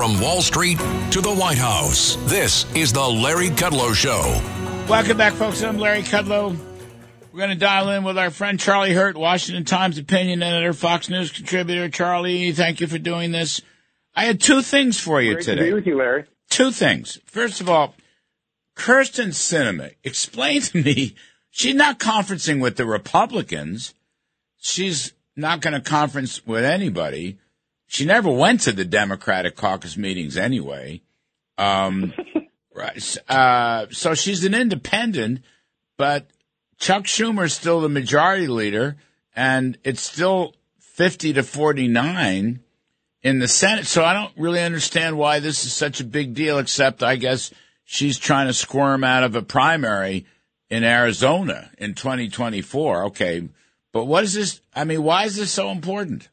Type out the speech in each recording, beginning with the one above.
From Wall Street to the White House, this is the Larry Kudlow Show. Welcome back, folks. I'm Larry Kudlow. We're going to dial in with our friend Charlie Hurt, Washington Times opinion editor, Fox News contributor. Charlie, thank you for doing this. I had two things for you Great today. to be with you, Larry. Two things. First of all, Kyrsten Sinema, explain to me, she's not conferencing with the Republicans. She's not going to conference with anybody. She never went to the Democratic caucus meetings anyway. Um, right. Uh, so she's an independent, but Chuck Schumer's still the majority leader, and it's still 50 to 49 in the Senate. So I don't really understand why this is such a big deal, except I guess she's trying to squirm out of a primary in Arizona in 2024. Okay. But what is this? I mean, why is this so important?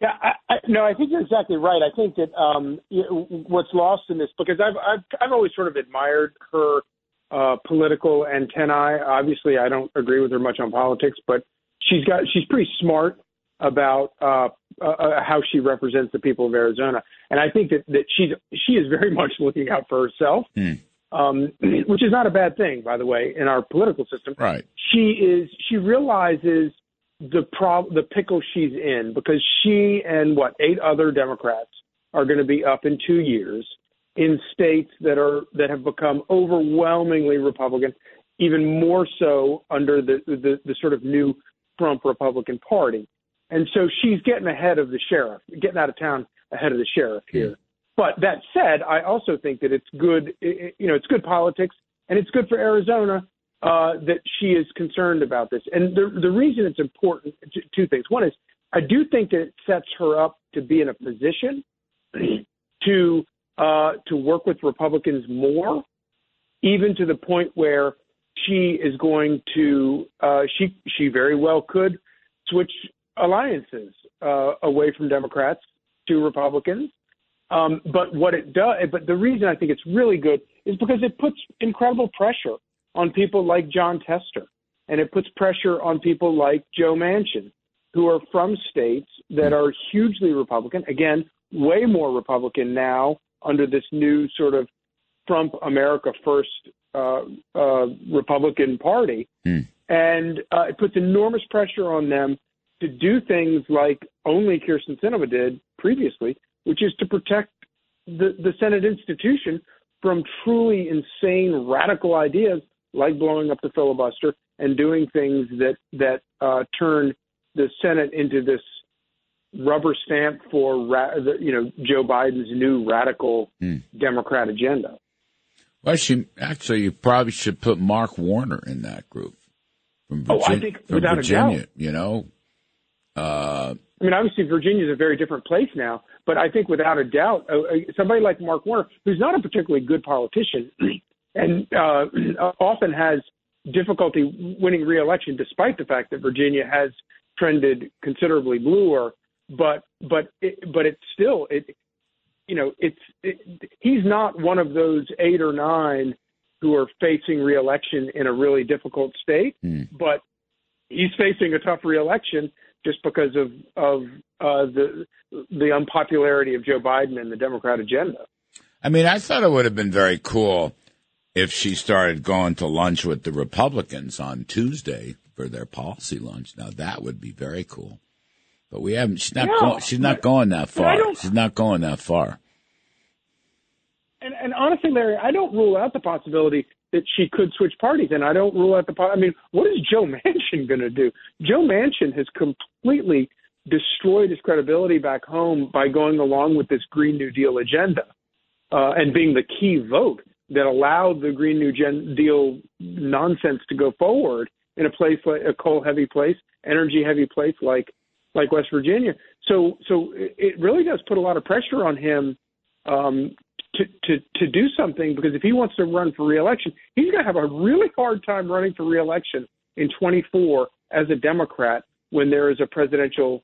Yeah, I, I, no, I think you're exactly right. I think that um, what's lost in this because I've I've I've always sort of admired her uh, political antennae. Obviously, I don't agree with her much on politics, but she's got she's pretty smart about uh, uh, how she represents the people of Arizona, and I think that that she's she is very much looking out for herself. Hmm. Um, which is not a bad thing, by the way, in our political system. Right. She is. She realizes the prob the pickle she's in because she and what eight other Democrats are going to be up in two years in states that are that have become overwhelmingly Republican, even more so under the the, the sort of new Trump Republican Party. And so she's getting ahead of the sheriff, getting out of town ahead of the sheriff here. Mm-hmm. But that said, I also think that it's good, you know, it's good politics and it's good for Arizona uh, that she is concerned about this. And the the reason it's important, two things. One is I do think that it sets her up to be in a position to uh, to work with Republicans more, even to the point where she is going to uh, she she very well could switch alliances uh, away from Democrats to Republicans. Um, but what it does, but the reason I think it's really good is because it puts incredible pressure on people like Jon Tester, and it puts pressure on people like Joe Manchin, who are from states that are hugely Republican. Again, way more Republican now under this new sort of Trump America First uh, uh, Republican Party, Hmm. and uh, it puts enormous pressure on them to do things like only Kyrsten Sinema did previously, which is to protect the, the Senate institution from truly insane radical ideas like blowing up the filibuster and doing things that that uh, turn the Senate into this rubber stamp for ra- the, you know Joe Biden's new radical Hmm. Democrat agenda. Well, she actually, you probably should put Mark Warner in that group from Oh, I think from without a Virginia, doubt. you know. Uh, I mean, obviously Virginia's a very different place now, but I think without a doubt, uh, uh, somebody like Mark Warner, who's not a particularly good politician, and uh, often has difficulty winning re-election, despite the fact that Virginia has trended considerably bluer. But but it, but it's still it, you know, it's it, he's not one of those eight or nine who are facing re-election in a really difficult state, Hmm. but he's facing a tough re-election just because of of uh, the the unpopularity of Joe Biden and the Democrat agenda. I mean, I thought it would have been very cool if she started going to lunch with the Republicans on Tuesday for their policy lunch. Now that would be very cool. But we haven't. She's not. Yeah, going, she's not going that far. She's not going that far. And, and honestly, Larry, I don't rule out the possibility that she could switch parties, and I don't rule out the. po- I mean, what is Joe Manchin going to do? Joe Manchin has completely destroyed his credibility back home by going along with this Green New Deal agenda uh, and being the key vote that allowed the Green New Gen- Deal nonsense to go forward in a place like a coal-heavy place, energy-heavy place like like West Virginia. So so it it really does put a lot of pressure on him um, to, to to do something because if he wants to run for reelection, he's going to have a really hard time running for reelection in 24 as a Democrat when there is a presidential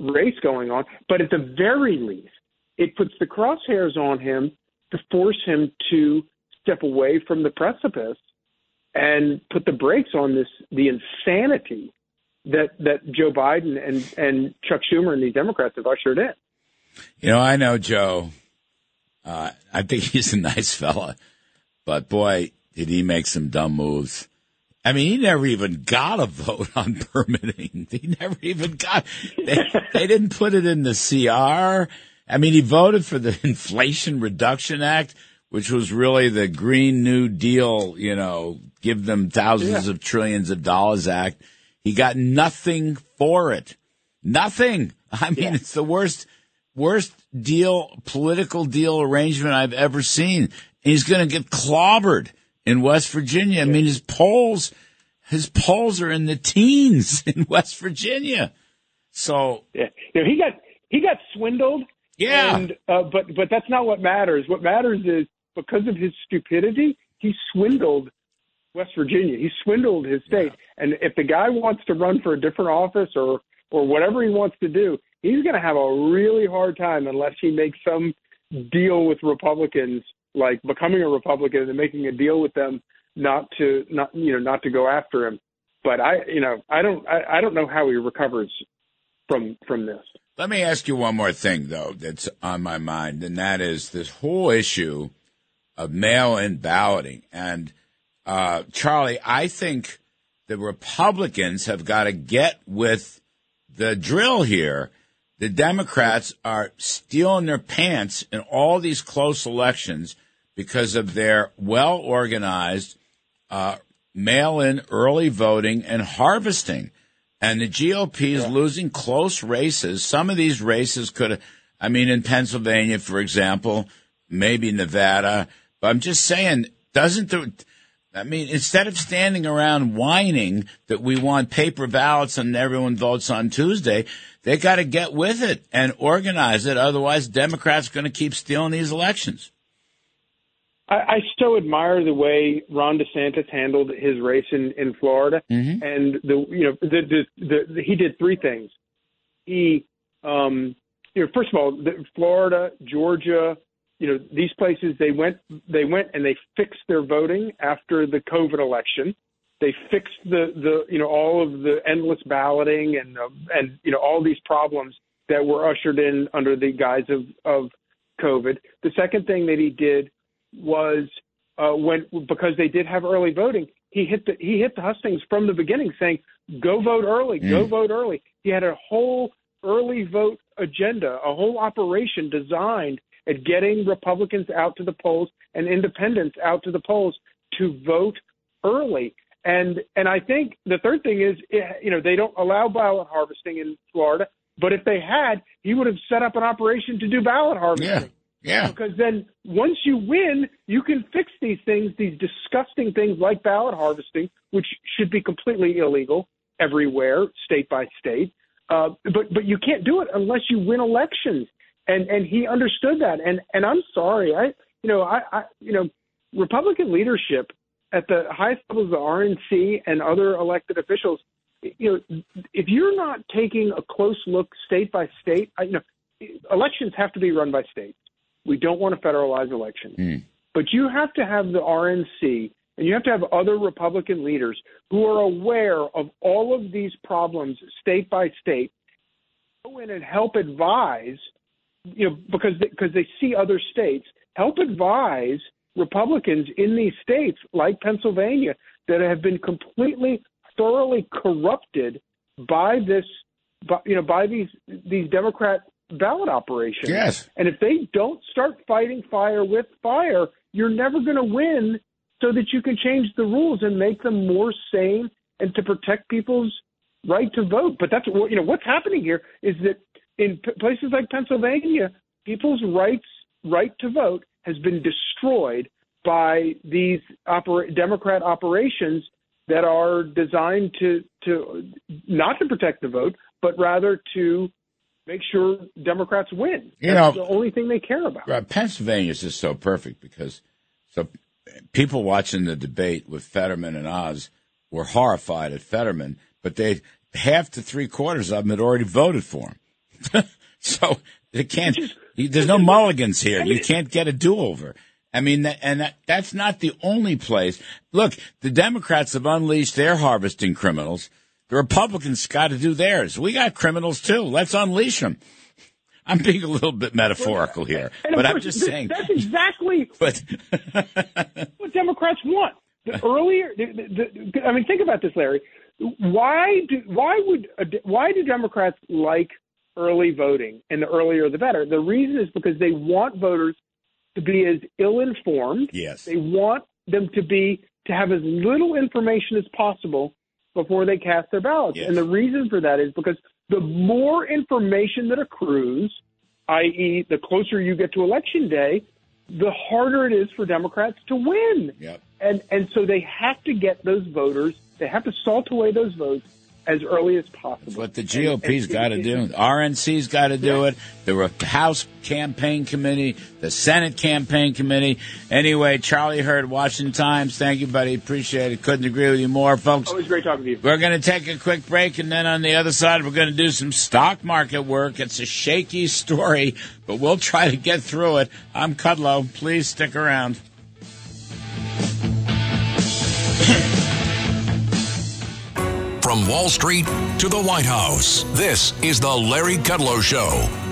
race going on. But at the very least, it puts the crosshairs on him to force him to step away from the precipice and put the brakes on this the insanity that that Joe Biden and and Chuck Schumer and these Democrats have ushered in. You know, I know Joe. Uh, I think he's a nice fella, but boy, did he make some dumb moves. I mean, he never even got a vote on permitting. He never even got. They, they didn't put it in the CR. I mean, he voted for the Inflation Reduction Act, which was really the Green New Deal. You know, give them thousands yeah. of trillions of dollars act. He got nothing for it. Nothing. I mean, yeah. it's the worst, worst deal, political deal arrangement I've ever seen. He's going to get clobbered in West Virginia. I mean, his polls, his polls are in the teens in West Virginia. So yeah, you know, he got he got swindled. Yeah, and, uh, but but that's not what matters. What matters is because of his stupidity, he swindled West Virginia. He swindled his state. Yeah. And if the guy wants to run for a different office or or whatever he wants to do, he's going to have a really hard time unless he makes some deal with Republicans, like becoming a Republican and making a deal with them not to not you know not to go after him. But I you know I don't I, I don't know how he recovers from from this. Let me ask you one more thing though that's on my mind, and that is this whole issue of mail-in balloting. And uh, Charlie, I think the Republicans have got to get with the drill here. The Democrats are stealing their pants in all these close elections because of their well organized uh, mail in early voting and harvesting. And the GOP is yeah. losing close races. Some of these races could, I mean, in Pennsylvania, for example, maybe Nevada. But I'm just saying, doesn't the, I mean, instead of standing around whining that we want paper ballots and everyone votes on Tuesday, they got to get with it and organize it. Otherwise, Democrats are going to keep stealing these elections. I, I so admire the way Ron DeSantis handled his race in in Florida, mm-hmm. and the you know the, the, the, the he did three things. He um, you know first of all, the, Florida, Georgia, you know these places they went they went and they fixed their voting after the COVID election. They fixed the the you know all of the endless balloting and uh, and you know all these problems that were ushered in under the guise of of COVID. The second thing that he did was uh, when because they did have early voting, he hit the he hit the hustings from the beginning, saying go vote early, mm. go vote early. He had a whole early vote agenda, a whole operation designed at getting Republicans out to the polls and independents out to the polls to vote early. And and I think the third thing is, eh, you know, they don't allow ballot harvesting in Florida, but if they had, he would have set up an operation to do ballot harvesting. Yeah. Yeah. Because then once you win, you can fix these things, these disgusting things like ballot harvesting, which should be completely illegal everywhere, state by state. Uh, but but you can't do it unless you win elections and and he understood that. And and I'm sorry, I you know I, I you know Republican leadership at the highest levels of the RNC and other elected officials, you know, if you're not taking a close look state by state, I, you know, elections have to be run by states. We don't want to federalize elections, mm. but you have to have the RNC and you have to have other Republican leaders who are aware of all of these problems state by state, go in and help advise you know, because they, because they see other states, help advise Republicans in these states like Pennsylvania that have been completely, thoroughly corrupted by this, by, you know, by these these Democrat ballot operations. Yes. And if they don't start fighting fire with fire, you're never going to win. So that you can change the rules and make them more sane and to protect people's right to vote. But that's what you know. What's happening here is that in p- places like Pennsylvania, people's rights right to vote has been destroyed by these oper- Democrat operations that are designed to to not to protect the vote, but rather to make sure Democrats win. You That's know, the only thing they care about. Right, Pennsylvania is just so perfect because so people watching the debate with Fetterman and Oz were horrified at Fetterman, but they half to three quarters of them had already voted for him. so it can't. There's no mulligans here. You can't get a do-over. I mean, and that, that's not the only place. Look, the Democrats have unleashed their harvesting criminals. The Republicans got to do theirs. We got criminals too. Let's unleash them. I'm being a little bit metaphorical here, And but I'm just saying. that's exactly But what Democrats want. The earlier, the, the, the, I mean, think about this, Larry. Why do why would why do Democrats like early voting, and the earlier the better? The reason is because they want voters to be as ill-informed. yes, They want them to be to have as little information as possible before they cast their ballots. Yes. And the reason for that is because the more information that accrues, i.e., the closer you get to election day, the harder it is for Democrats to win. Yep. And and so they have to get those voters, they have to salt away those votes as early as possible. That's what the GOP's got to do. The RNC's got to do it. The House Campaign Committee, the Senate Campaign Committee. Anyway, Charlie Hurt, Washington Times. Thank you, buddy. Appreciate it. Couldn't agree with you more, folks. Always great talking to you. We're going to take a quick break, and then on the other side, we're going to do some stock market work. It's a shaky story, but we'll try to get through it. I'm Kudlow. Please stick around. From Wall Street to the White House, this is the Larry Kudlow Show.